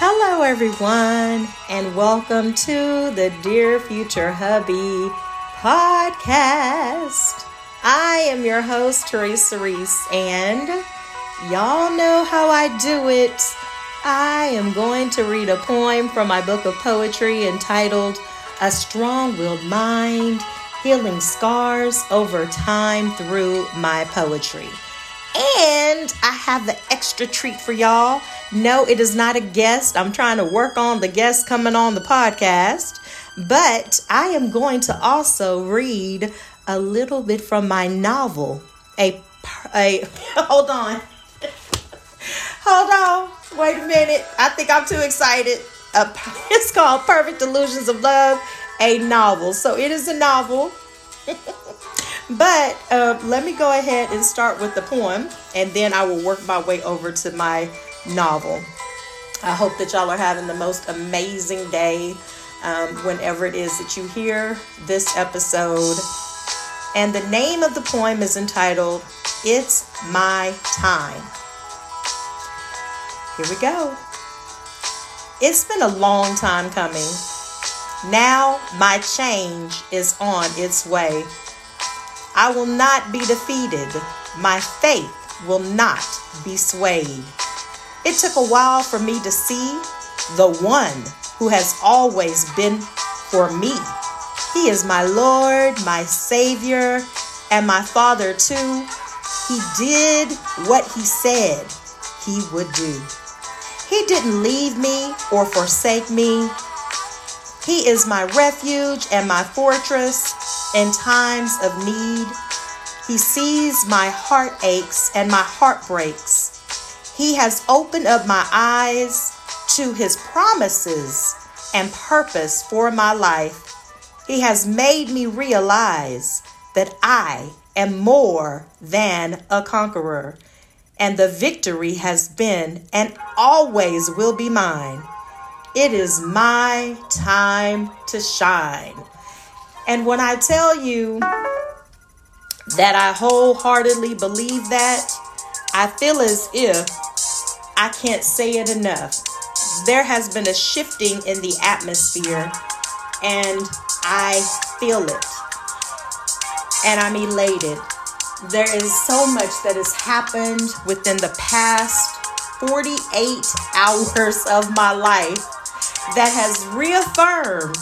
Hello, everyone, and welcome to the Dear Future Hubby podcast. I am your host, Teresa Reese, and y'all know how I do it. I am going to read a poem from my book of poetry entitled A Strong Willed Mind Healing Scars Over Time Through My Poetry. And I have the extra treat for y'all. No, it is not a guest. I'm trying to work on the guest coming on the podcast. But I am going to also read a little bit from my novel. A, a hold on. hold on. Wait a minute. I think I'm too excited. Uh, it's called Perfect Illusions of Love, a novel. So it is a novel. But uh, let me go ahead and start with the poem, and then I will work my way over to my novel. I hope that y'all are having the most amazing day um, whenever it is that you hear this episode. And the name of the poem is entitled It's My Time. Here we go. It's been a long time coming. Now my change is on its way. I will not be defeated. My faith will not be swayed. It took a while for me to see the one who has always been for me. He is my Lord, my Savior, and my Father too. He did what he said he would do. He didn't leave me or forsake me. He is my refuge and my fortress in times of need. He sees my heart aches and my heart breaks. He has opened up my eyes to his promises and purpose for my life. He has made me realize that I am more than a conqueror, and the victory has been and always will be mine. It is my time to shine. And when I tell you that I wholeheartedly believe that, I feel as if I can't say it enough. There has been a shifting in the atmosphere, and I feel it. And I'm elated. There is so much that has happened within the past 48 hours of my life that has reaffirmed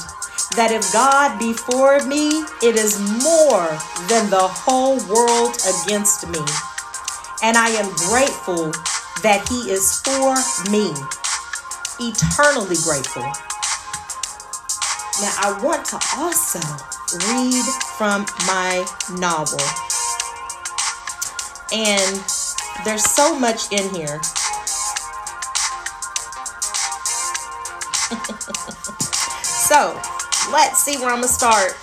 that if God be for me, it is more than the whole world against me. And I am grateful that He is for me, eternally grateful. Now, I want to also read from my novel. And there's so much in here. so, let's see where I'm gonna start.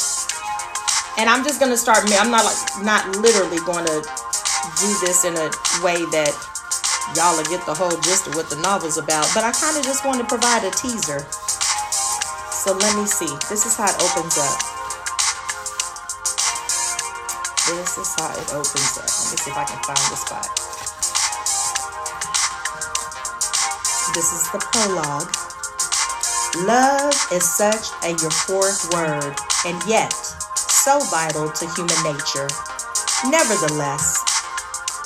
And I'm just gonna start. I'm not like not literally going to do this in a way that y'all will get the whole gist of what the novel's about. But I kind of just want to provide a teaser. So let me see. This is how it opens up. This is how it opens up. Let me see if I can find the spot. This is the prologue. Love is such a euphoric word, and yet so vital to human nature. Nevertheless,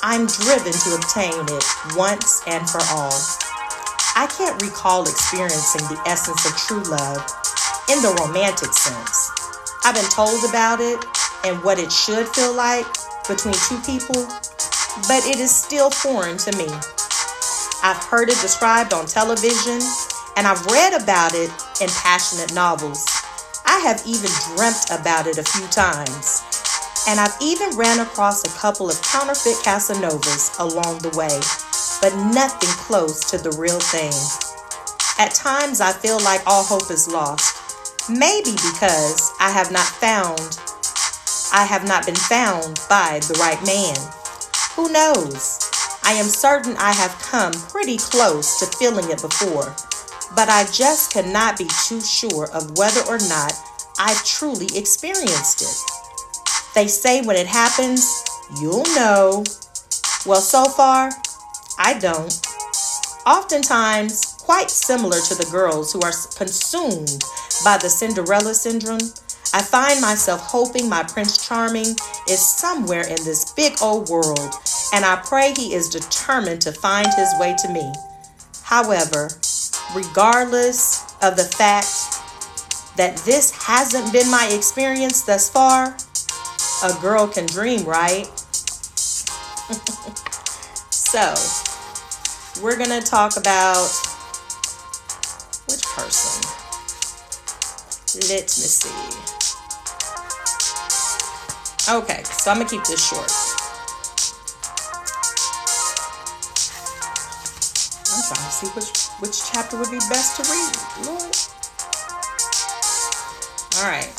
I'm driven to obtain it once and for all. I can't recall experiencing the essence of true love in the romantic sense. I've been told about it and what it should feel like between two people, but it is still foreign to me. I've heard it described on television and I've read about it in passionate novels. I have even dreamt about it a few times. And I've even ran across a couple of counterfeit Casanovas along the way, but nothing close to the real thing. At times, I feel like all hope is lost. Maybe because I have not found, I have not been found by the right man. Who knows? I am certain I have come pretty close to feeling it before but I just cannot be too sure of whether or not I've truly experienced it. They say when it happens, you'll know. Well, so far, I don't. Oftentimes, quite similar to the girls who are consumed by the Cinderella syndrome, I find myself hoping my Prince Charming is somewhere in this big old world, and I pray he is determined to find his way to me. However, regardless of the fact that this hasn't been my experience thus far, a girl can dream, right? so, we're going to talk about which person? Let me see. Okay, so I'm going to keep this short. I'm trying to see which which chapter would be best to read. Lord. All right.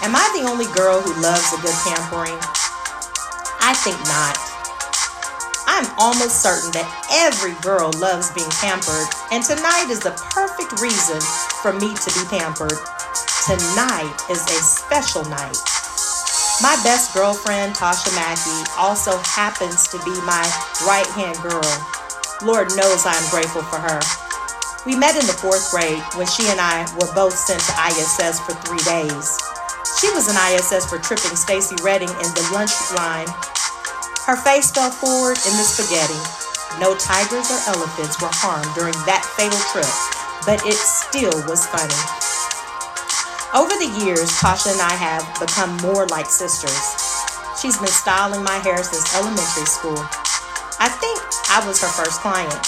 Am I the only girl who loves a good pampering? I think not. I'm almost certain that every girl loves being pampered, and tonight is the perfect reason for me to be pampered. Tonight is a special night. My best girlfriend, Tasha Mackey, also happens to be my right hand girl. Lord knows I am grateful for her. We met in the fourth grade when she and I were both sent to ISS for three days. She was in ISS for tripping Stacy Redding in the lunch line. Her face fell forward in the spaghetti. No tigers or elephants were harmed during that fatal trip, but it still was funny. Over the years, Tasha and I have become more like sisters. She's been styling my hair since elementary school. I think I was her first client.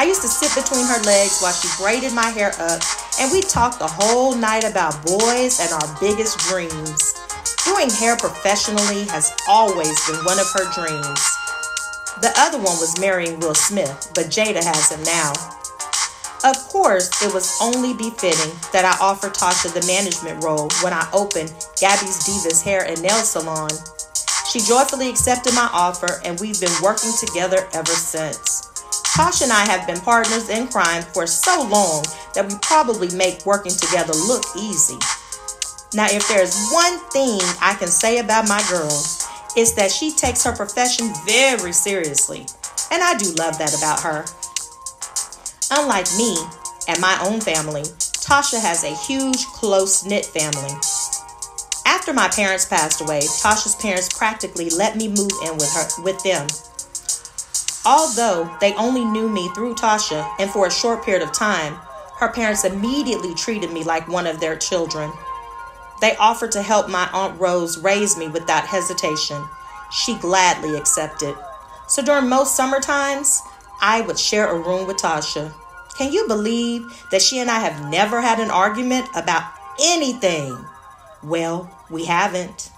I used to sit between her legs while she braided my hair up and we talked the whole night about boys and our biggest dreams. Doing hair professionally has always been one of her dreams. The other one was marrying Will Smith, but Jada has him now. Of course, it was only befitting that I offered Tasha the management role when I opened Gabby's Divas Hair and Nail Salon. She joyfully accepted my offer, and we've been working together ever since. Tasha and I have been partners in crime for so long that we probably make working together look easy. Now, if there's one thing I can say about my girl, it's that she takes her profession very seriously, and I do love that about her. Unlike me and my own family, Tasha has a huge, close knit family. After my parents passed away, Tasha's parents practically let me move in with her with them Although they only knew me through Tasha and for a short period of time, her parents immediately treated me like one of their children. They offered to help my Aunt Rose raise me without hesitation. She gladly accepted. So during most summer times, I would share a room with Tasha. Can you believe that she and I have never had an argument about anything? Well, we haven't.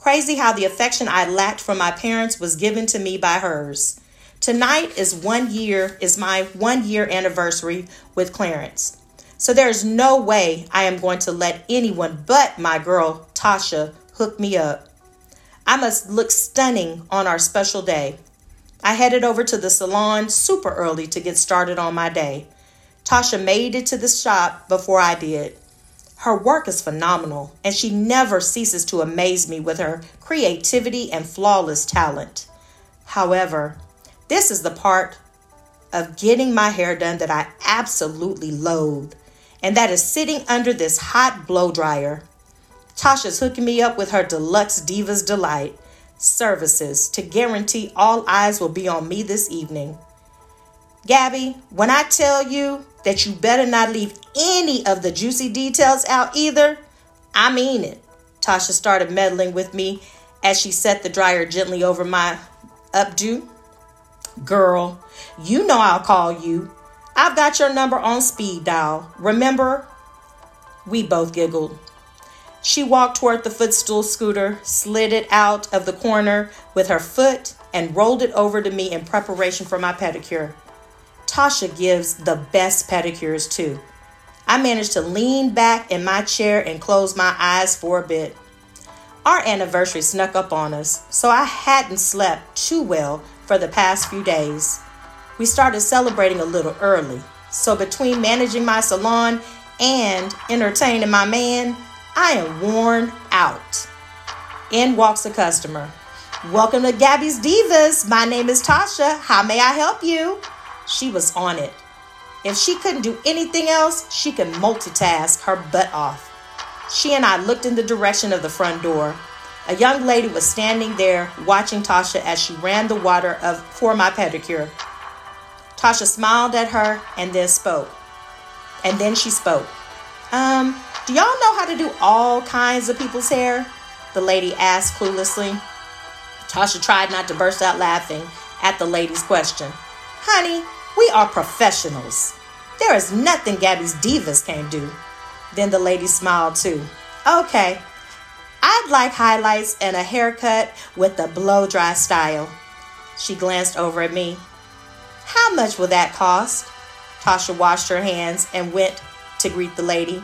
Crazy how the affection I lacked from my parents was given to me by hers. Tonight is one year, is my one year anniversary with Clarence. So there is no way I am going to let anyone but my girl, Tasha, hook me up. I must look stunning on our special day. I headed over to the salon super early to get started on my day. Tasha made it to the shop before I did. Her work is phenomenal, and she never ceases to amaze me with her creativity and flawless talent. However, this is the part of getting my hair done that I absolutely loathe, and that is sitting under this hot blow dryer. Tasha's hooking me up with her deluxe Divas Delight services to guarantee all eyes will be on me this evening. Gabby, when I tell you that you better not leave any of the juicy details out either, I mean it. Tasha started meddling with me as she set the dryer gently over my updo. Girl, you know I'll call you. I've got your number on speed dial. Remember? We both giggled. She walked toward the footstool scooter, slid it out of the corner with her foot, and rolled it over to me in preparation for my pedicure. Tasha gives the best pedicures too. I managed to lean back in my chair and close my eyes for a bit. Our anniversary snuck up on us, so I hadn't slept too well for the past few days. We started celebrating a little early, so between managing my salon and entertaining my man, I am worn out. In walks a customer. Welcome to Gabby's Divas. My name is Tasha. How may I help you? She was on it. If she couldn't do anything else, she could multitask her butt off. She and I looked in the direction of the front door. A young lady was standing there watching Tasha as she ran the water of for my pedicure. Tasha smiled at her and then spoke. And then she spoke. Um, do y'all know how to do all kinds of people's hair? The lady asked cluelessly. Tasha tried not to burst out laughing at the lady's question. Honey, we are professionals. There is nothing Gabby's divas can't do. Then the lady smiled too. Okay, I'd like highlights and a haircut with the blow dry style. She glanced over at me. How much will that cost? Tasha washed her hands and went to greet the lady.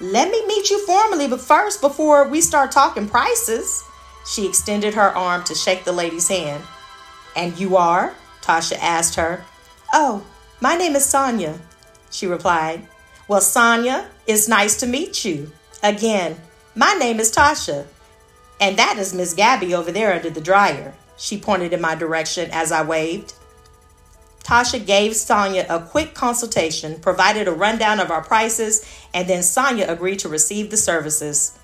Let me meet you formally, but first, before we start talking prices, she extended her arm to shake the lady's hand. And you are? Tasha asked her. Oh, my name is Sonia, she replied. Well, Sonia, it's nice to meet you. Again, my name is Tasha, and that is Miss Gabby over there under the dryer. She pointed in my direction as I waved. Tasha gave Sonia a quick consultation, provided a rundown of our prices, and then Sonia agreed to receive the services.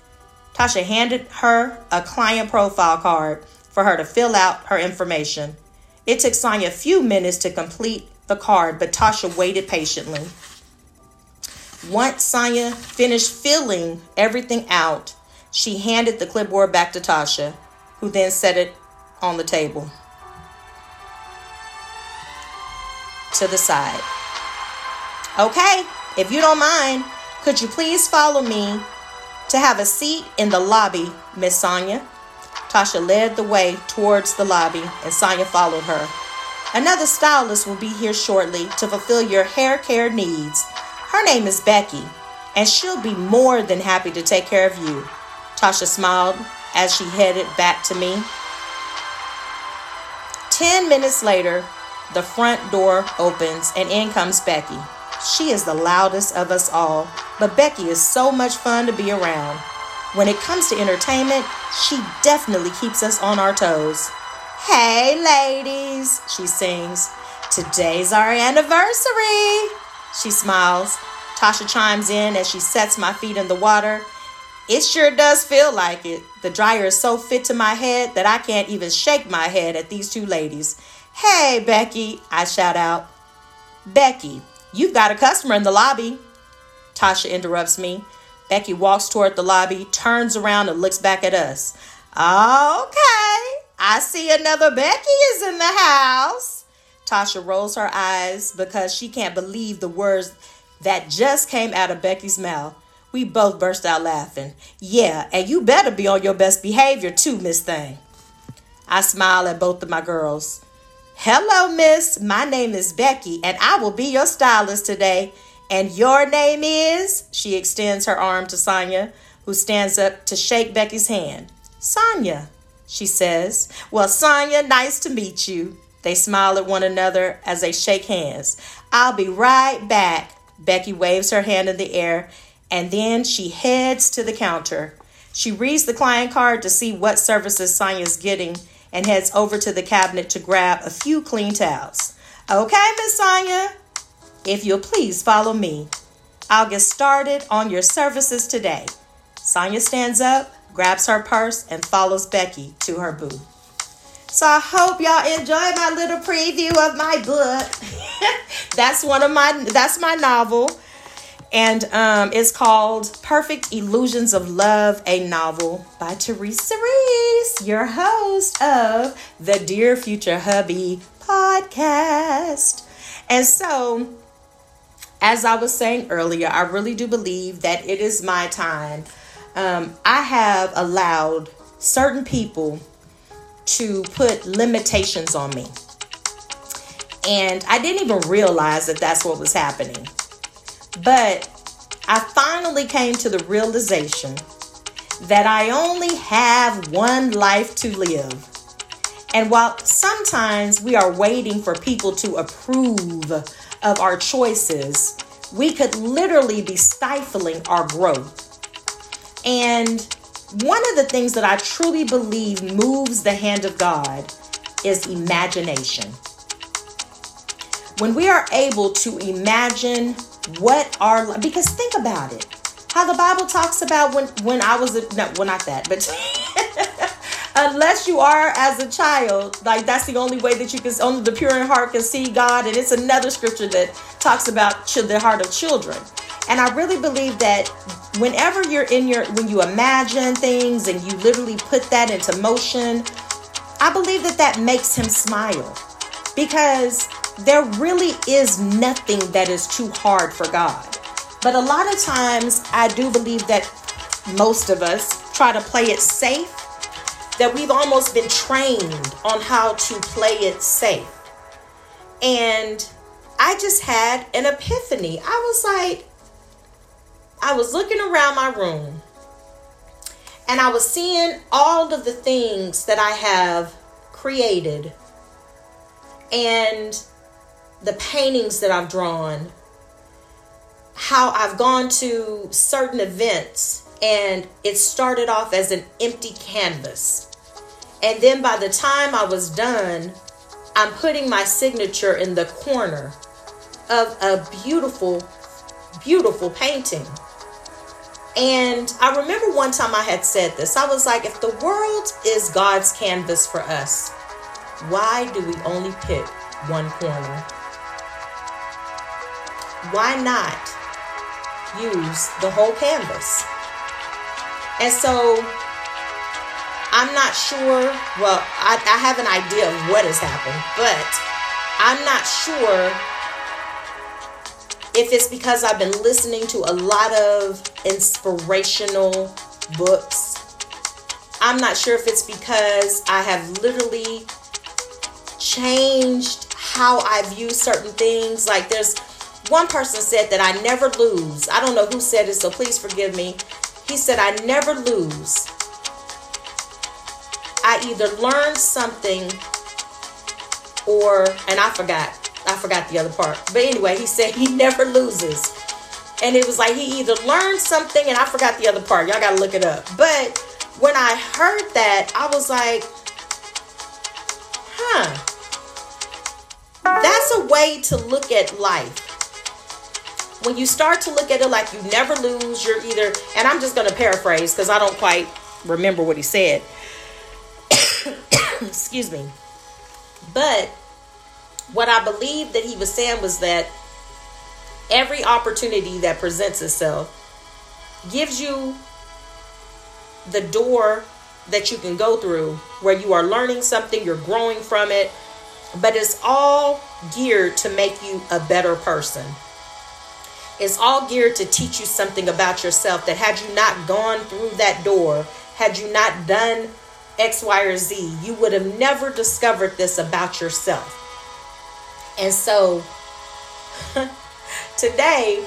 Tasha handed her a client profile card for her to fill out her information. It took Sonia a few minutes to complete the card, but Tasha waited patiently. Once Sonia finished filling everything out, she handed the clipboard back to Tasha, who then set it on the table to the side. Okay, if you don't mind, could you please follow me to have a seat in the lobby, Miss Sonia? Tasha led the way towards the lobby, and Sonia followed her. Another stylist will be here shortly to fulfill your hair care needs. Her name is Becky, and she'll be more than happy to take care of you. Tasha smiled as she headed back to me. Ten minutes later, the front door opens and in comes Becky. She is the loudest of us all, but Becky is so much fun to be around. When it comes to entertainment, she definitely keeps us on our toes. Hey, ladies, she sings. Today's our anniversary. She smiles. Tasha chimes in as she sets my feet in the water. It sure does feel like it. The dryer is so fit to my head that I can't even shake my head at these two ladies. Hey, Becky, I shout out. Becky, you've got a customer in the lobby. Tasha interrupts me. Becky walks toward the lobby, turns around, and looks back at us. Okay, I see another Becky is in the house. Tasha rolls her eyes because she can't believe the words that just came out of Becky's mouth. We both burst out laughing. Yeah, and you better be on your best behavior too, Miss Thing. I smile at both of my girls. Hello, Miss. My name is Becky, and I will be your stylist today. And your name is? She extends her arm to Sonia, who stands up to shake Becky's hand. Sonia, she says. Well, Sonia, nice to meet you. They smile at one another as they shake hands. I'll be right back. Becky waves her hand in the air and then she heads to the counter. She reads the client card to see what services Sonia's getting and heads over to the cabinet to grab a few clean towels. Okay, Miss Sonia, if you'll please follow me. I'll get started on your services today. Sonia stands up, grabs her purse, and follows Becky to her booth. So I hope y'all enjoy my little preview of my book. that's one of my that's my novel. And um, it's called Perfect Illusions of Love, a novel by Teresa Reese, your host of the Dear Future Hubby podcast. And so, as I was saying earlier, I really do believe that it is my time. Um, I have allowed certain people to put limitations on me. And I didn't even realize that that's what was happening. But I finally came to the realization that I only have one life to live. And while sometimes we are waiting for people to approve of our choices, we could literally be stifling our growth. And one of the things that I truly believe moves the hand of God is imagination. When we are able to imagine what are because think about it. How the bible talks about when when i was a, no well not that but unless you are as a child like that's the only way that you can only the pure in heart can see god. And it's another scripture that talks about the heart of children. And i really believe that whenever you're in your when you imagine things and you literally put that into motion i believe that that makes him smile. Because there really is nothing that is too hard for god. But a lot of times i do believe that most of us try to play it safe that we've almost been trained on how to play it safe. And i just had an epiphany. I was like I was looking around my room and I was seeing all of the things that I have created. And the paintings that I've drawn, how I've gone to certain events and it started off as an empty canvas. And then by the time I was done, I'm putting my signature in the corner of a beautiful, beautiful painting. And I remember one time I had said this. I was like, if the world is God's canvas for us, why do we only pick one corner? Why not use the whole canvas? And so I'm not sure. Well, I, I have an idea of what has happened, but I'm not sure if it's because I've been listening to a lot of inspirational books. I'm not sure if it's because I have literally changed how I view certain things. Like there's one person said that I never lose. I don't know who said it, so please forgive me. He said, I never lose. I either learn something or, and I forgot, I forgot the other part. But anyway, he said he never loses. And it was like he either learned something and I forgot the other part. Y'all got to look it up. But when I heard that, I was like, huh. That's a way to look at life. When you start to look at it like you never lose, you're either, and I'm just going to paraphrase because I don't quite remember what he said. Excuse me. But what I believe that he was saying was that every opportunity that presents itself gives you the door that you can go through where you are learning something, you're growing from it, but it's all geared to make you a better person. It's all geared to teach you something about yourself that had you not gone through that door, had you not done X, Y, or Z, you would have never discovered this about yourself. And so today,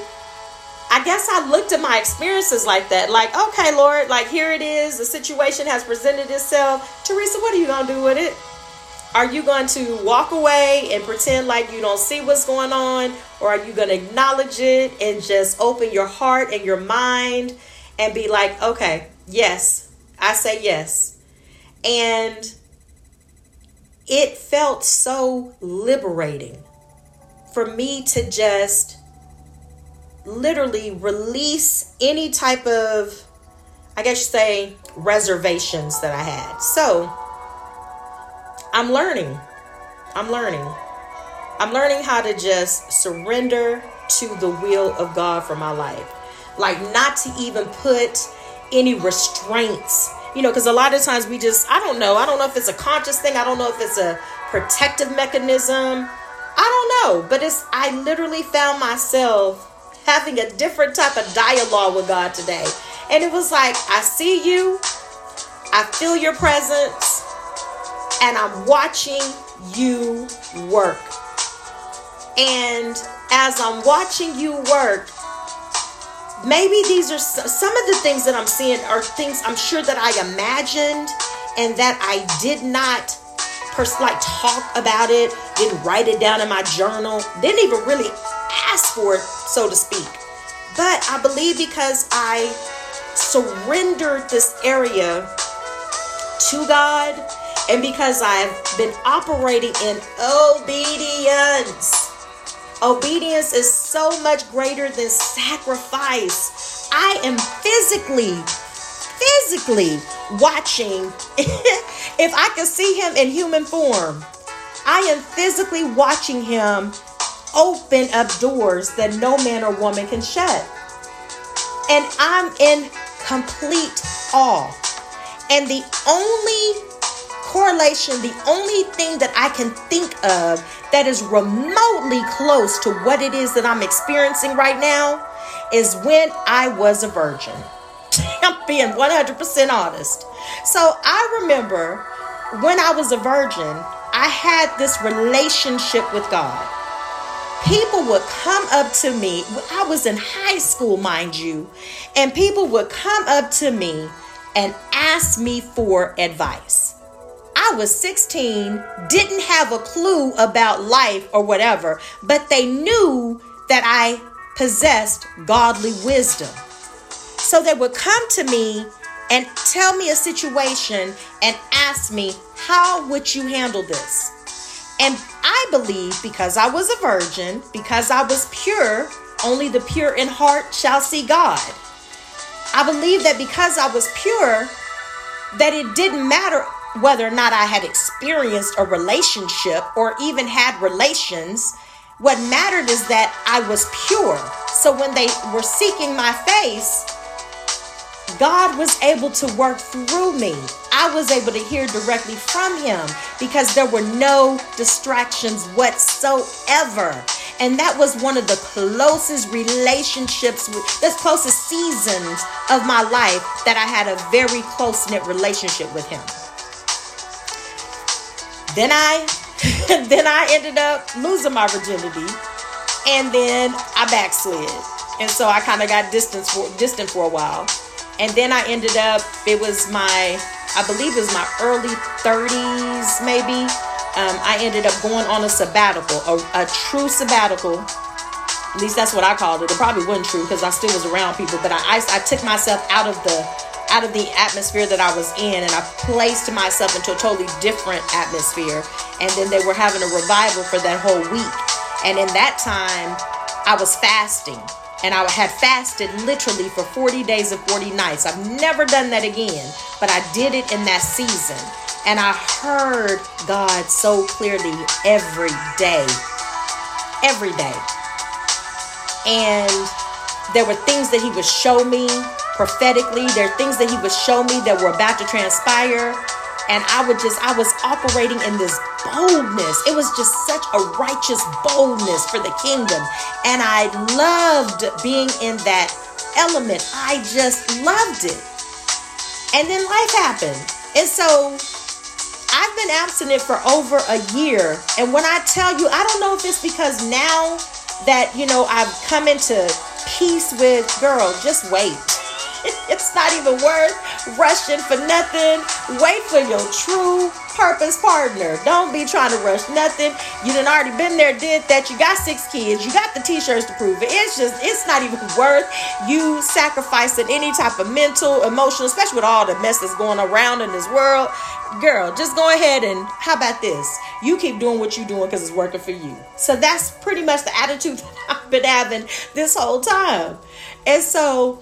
I guess I looked at my experiences like that. Like, okay, Lord, like here it is. The situation has presented itself. Teresa, what are you going to do with it? Are you going to walk away and pretend like you don't see what's going on? Or are you going to acknowledge it and just open your heart and your mind and be like, okay, yes, I say yes. And it felt so liberating for me to just literally release any type of, I guess you say, reservations that I had. So I'm learning. I'm learning. I'm learning how to just surrender to the will of God for my life. Like, not to even put any restraints you know, because a lot of times we just, I don't know. I don't know if it's a conscious thing. I don't know if it's a protective mechanism. I don't know. But it's, I literally found myself having a different type of dialogue with God today. And it was like, I see you, I feel your presence, and I'm watching you work. And as I'm watching you work, maybe these are some of the things that I'm seeing are things I'm sure that I imagined and that I did not pers- like talk about it, didn't write it down in my journal, didn't even really ask for it, so to speak. But I believe because I surrendered this area to God and because I've been operating in obedience. Obedience is so much greater than sacrifice. I am physically, physically watching. if I could see him in human form, I am physically watching him open up doors that no man or woman can shut. And I'm in complete awe. And the only correlation, the only thing that I can think of that is remotely close to what it is that I'm experiencing right now is when I was a virgin. I'm being 100% honest. So I remember when I was a virgin, I had this relationship with God. People would come up to me. I was in high school, mind you, and people would come up to me and ask me for advice. I was 16, didn't have a clue about life or whatever, but they knew that I possessed godly wisdom. So they would come to me and tell me a situation and ask me, How would you handle this? And I believe because I was a virgin, because I was pure, only the pure in heart shall see God. I believe that because I was pure, that it didn't matter whether or not I had experienced a relationship or even had relations. What mattered is that I was pure. So when they were seeking my face, God was able to work through me. I was able to hear directly from Him because there were no distractions whatsoever. And that was one of the closest relationships, the closest seasons of my life that I had a very close knit relationship with Him. Then I then I ended up losing my virginity and then I backslid. And so I kind of got distant for distant for a while. And then I ended up it was my I believe it was my early 30s maybe. Um, I ended up going on a sabbatical, a, a true sabbatical. At least that's what I called it. It probably wasn't true because I still was around people, but I, I, I took myself out of the out of the atmosphere that I was in and I placed myself into a totally different atmosphere. And then they were having a revival for that whole week. And in that time, I was fasting. And I had fasted literally for 40 days and 40 nights. I've never done that again, but I did it in that season. And I heard God so clearly every day. Every day. And there were things that He would show me prophetically. There are things that he would show me that were about to transpire. And I would just, I was operating in this boldness. It was just such a righteous boldness for the kingdom. And I loved being in that element. I just loved it. And then life happened. And so I've been abstinent for over a year. And when I tell you, I don't know if it's because now that, you know, I've come into peace with, girl, just wait. it's not even worth rushing for nothing. Wait for your true purpose partner. Don't be trying to rush nothing. You done already been there, did that. You got six kids. You got the t-shirts to prove it. It's just, it's not even worth you sacrificing any type of mental, emotional, especially with all the mess that's going around in this world. Girl, just go ahead and how about this? You keep doing what you're doing because it's working for you. So that's pretty much the attitude that I've been having this whole time. And so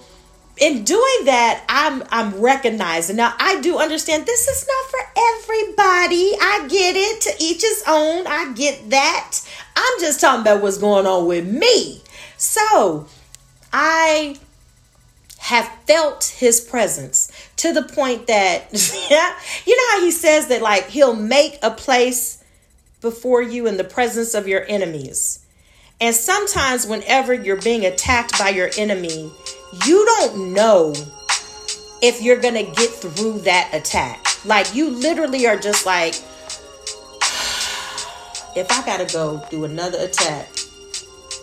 in doing that, I'm I'm recognizing. Now I do understand this is not for everybody. I get it. To each his own. I get that. I'm just talking about what's going on with me. So I have felt his presence to the point that you know how he says that like he'll make a place before you in the presence of your enemies. And sometimes whenever you're being attacked by your enemy, you don't know if you're going to get through that attack. Like, you literally are just like, if I got to go do another attack,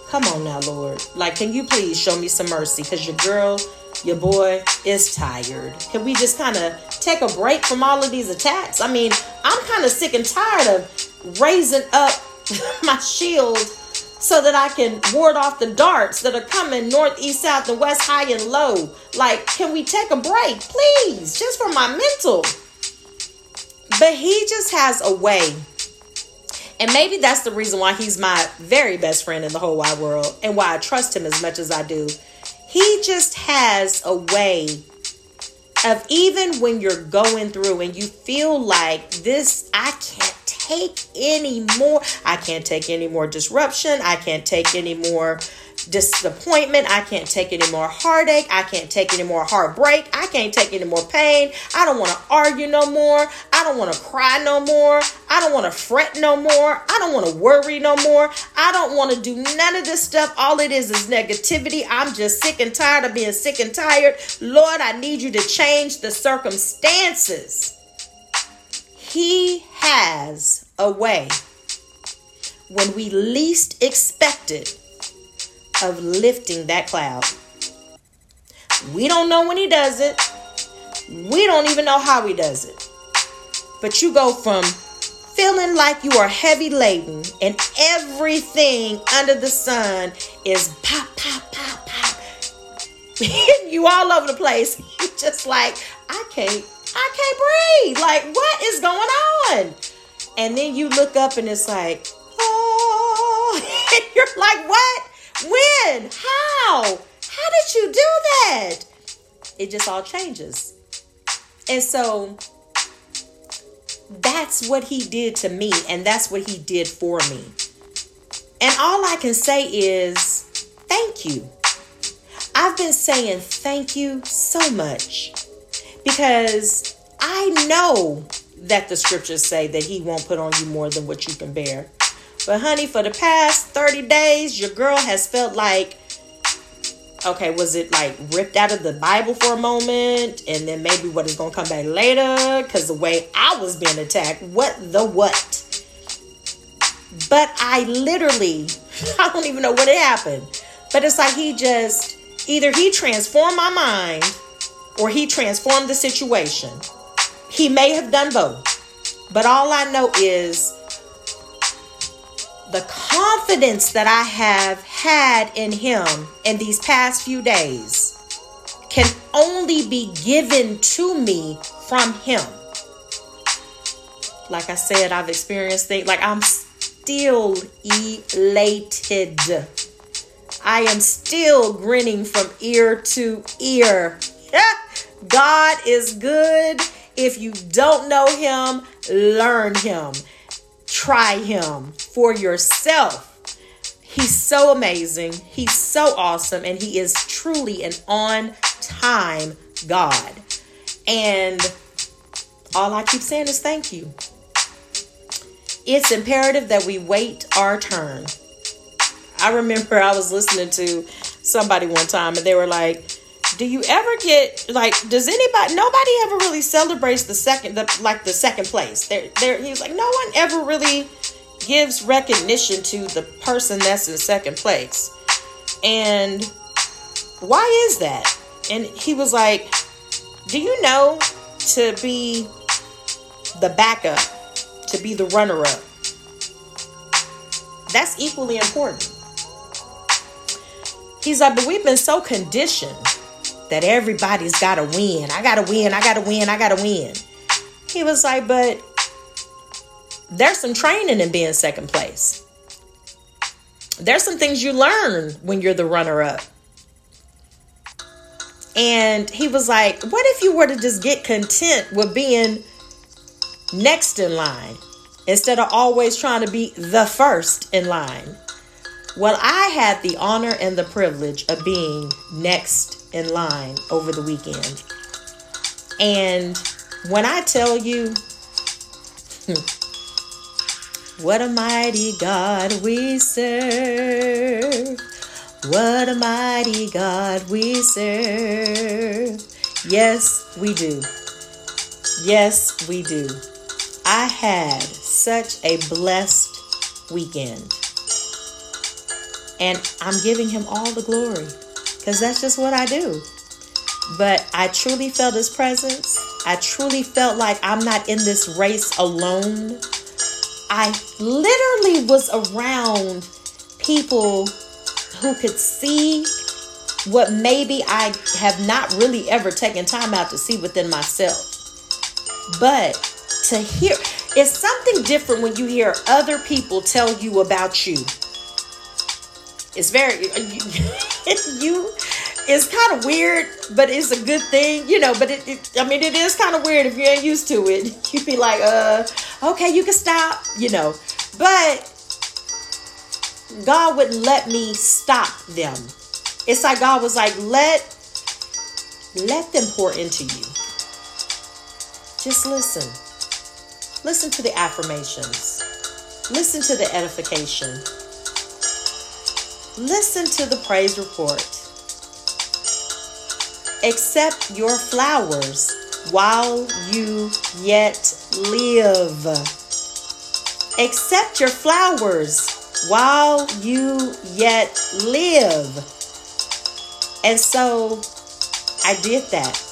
come on now, Lord. Like, can you please show me some mercy? Because your girl, your boy is tired. Can we just kind of take a break from all of these attacks? I mean, I'm kind of sick and tired of raising up my shield so that I can ward off the darts that are coming north, east, south, and west, high and low. Like, can we take a break, please? Just for my mental. But he just has a way. And maybe that's the reason why he's my very best friend in the whole wide world and why I trust him as much as I do. He just has a way of even when you're going through and you feel like this, I can't take any more. I can't take any more disruption. I can't take any more disappointment. I can't take any more heartache. I can't take any more heartbreak. I can't take any more pain. I don't want to argue no more. I don't want to cry no more. I don't want to fret no more. I don't want to worry no more. I don't want to do none of this stuff. All it is is negativity. I'm just sick and tired of being sick and tired. Lord, I need you to change the circumstances. He has a way when we least expect it of lifting that cloud. We don't know when he does it. We don't even know how he does it. But you go from feeling like you are heavy laden and everything under the sun is pop, pop, pop, pop. you all over the place. Just like, I can't, I can't breathe. Like, what is going on? And then you look up and it's like, oh, and you're like, what? When? How? How did you do that? It just all changes. And so that's what he did to me, and that's what he did for me. And all I can say is thank you. I've been saying thank you so much because I know that the scriptures say that he won't put on you more than what you can bear. But honey, for the past 30 days, your girl has felt like okay, was it like ripped out of the Bible for a moment and then maybe what is going to come back later because the way I was being attacked, what the what? But I literally, I don't even know what happened. But it's like he just either he transformed my mind or he transformed the situation. He may have done both. But all I know is the confidence that I have had in him in these past few days can only be given to me from him. Like I said, I've experienced things like I'm still elated. I am still grinning from ear to ear. God is good. If you don't know him, learn him. Try him for yourself. He's so amazing. He's so awesome. And he is truly an on time God. And all I keep saying is thank you. It's imperative that we wait our turn. I remember I was listening to somebody one time and they were like, do you ever get like does anybody nobody ever really celebrates the second the like the second place. There there he's like no one ever really gives recognition to the person that's in second place. And why is that? And he was like do you know to be the backup to be the runner up that's equally important. He's like but we've been so conditioned that everybody's got to win. I got to win. I got to win. I got to win. He was like, but there's some training in being second place. There's some things you learn when you're the runner up. And he was like, what if you were to just get content with being next in line instead of always trying to be the first in line? Well, I had the honor and the privilege of being next in line over the weekend. And when I tell you, hmm, what a mighty God we serve. What a mighty God we serve. Yes, we do. Yes, we do. I had such a blessed weekend. And I'm giving him all the glory because that's just what I do. But I truly felt his presence. I truly felt like I'm not in this race alone. I literally was around people who could see what maybe I have not really ever taken time out to see within myself. But to hear, it's something different when you hear other people tell you about you. It's very, you, it's kind of weird, but it's a good thing, you know. But it, it I mean, it is kind of weird if you ain't used to it. You'd be like, uh, okay, you can stop, you know. But God wouldn't let me stop them. It's like God was like, let let them pour into you. Just listen. Listen to the affirmations. Listen to the edification. Listen to the praise report. Accept your flowers while you yet live. Accept your flowers while you yet live. And so I did that.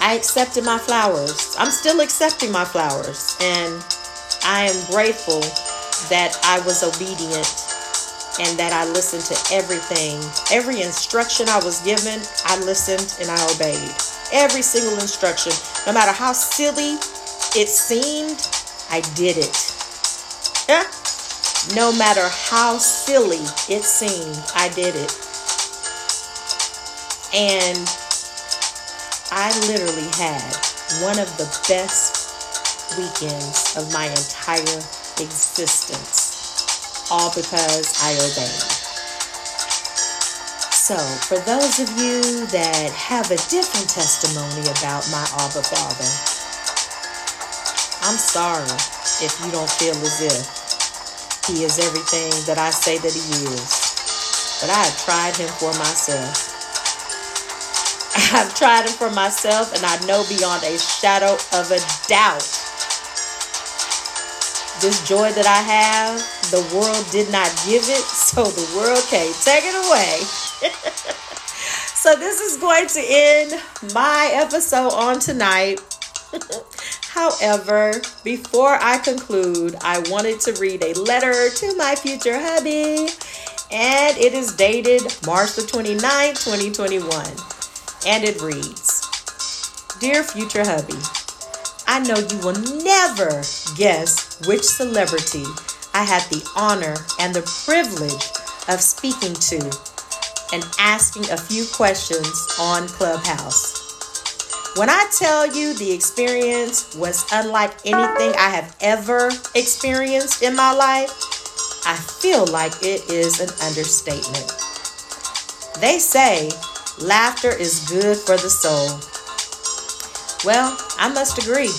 I accepted my flowers. I'm still accepting my flowers. And I am grateful that I was obedient and that I listened to everything. Every instruction I was given, I listened and I obeyed. Every single instruction, no matter how silly it seemed, I did it. Yeah. No matter how silly it seemed, I did it. And I literally had one of the best weekends of my entire existence, all because I obeyed. So, for those of you that have a different testimony about my Abba Father, I'm sorry if you don't feel as if he is everything that I say that He is. But I have tried Him for myself. I've tried Him for myself, and I know beyond a shadow of a doubt this joy that I have, the world did not give it, so the world can't take it away. so, this is going to end my episode on tonight. However, before I conclude, I wanted to read a letter to my future hubby, and it is dated March the 29th, 2021. And it reads Dear future hubby, I know you will never guess which celebrity I had the honor and the privilege of speaking to and asking a few questions on Clubhouse. When I tell you the experience was unlike anything I have ever experienced in my life, I feel like it is an understatement. They say laughter is good for the soul. Well, I must agree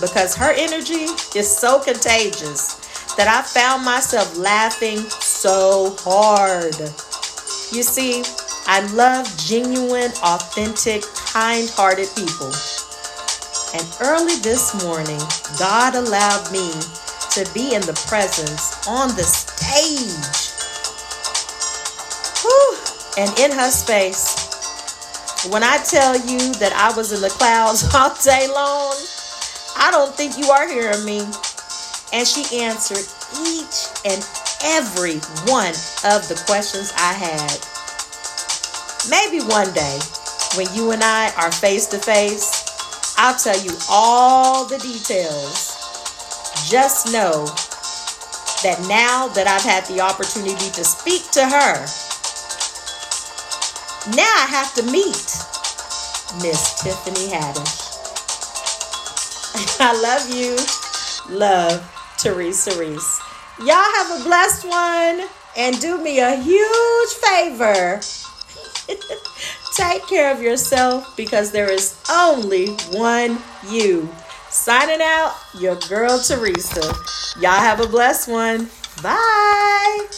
because her energy is so contagious that I found myself laughing so hard. You see, I love genuine, authentic, kind hearted people. And early this morning, God allowed me to be in the presence on the stage. Whew. And in her space. When I tell you that I was in the clouds all day long, I don't think you are hearing me. And she answered each and every one of the questions I had. Maybe one day, when you and I are face to face, I'll tell you all the details. Just know that now that I've had the opportunity to speak to her, now I have to meet Miss Tiffany Haddish. I love you. Love, Teresa Reese. Y'all have a blessed one and do me a huge favor. Take care of yourself because there is only one you. Signing out, your girl Teresa. Y'all have a blessed one. Bye.